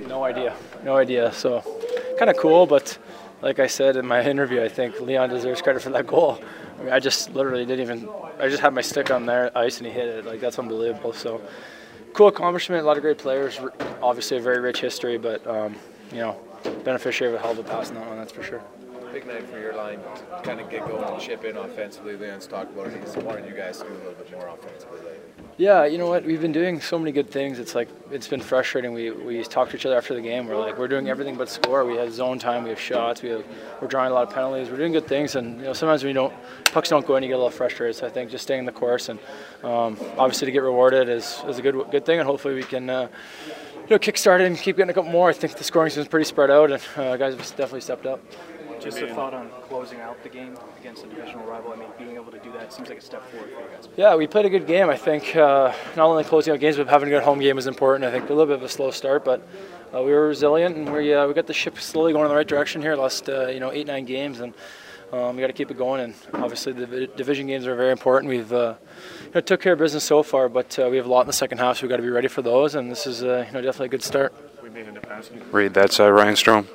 No idea. No idea. So, kind of cool, but like I said in my interview, I think Leon deserves credit for that goal. I mean, I just literally didn't even. I just had my stick on there ice and he hit it. Like that's unbelievable. So, cool accomplishment. A lot of great players. Obviously, a very rich history, but um, you know, beneficiary of a hell of a pass in that one. That's for sure. Big night for your line to kind of get going and chip in offensively. Leon's talked about it. He's wanted you guys to do a little bit more offensively lately. Yeah, you know what? We've been doing so many good things. It's like it's been frustrating. We we talk to each other after the game. We're like we're doing everything but score. We have zone time. We have shots. We have we're drawing a lot of penalties. We're doing good things, and you know sometimes when you don't pucks don't go in, you get a little frustrated. So I think just staying the course and um, obviously to get rewarded is, is a good good thing, and hopefully we can. Uh, you know, kickstart it and keep getting a couple more. I think the scoring's been pretty spread out, and uh, guys have definitely stepped up. Just a thought on closing out the game against a divisional rival. I mean, being able to do that seems like a step forward for you guys. Yeah, we played a good game. I think uh, not only closing out games, but having a good home game is important. I think a little bit of a slow start, but uh, we were resilient and we uh, we got the ship slowly going in the right direction here. Last uh, you know eight nine games, and um, we got to keep it going. And obviously the division games are very important. We've uh, you know, took care of business so far, but uh, we have a lot in the second half, so we got to be ready for those. And this is uh, you know definitely a good start. Reed, that's uh, Ryan Strome.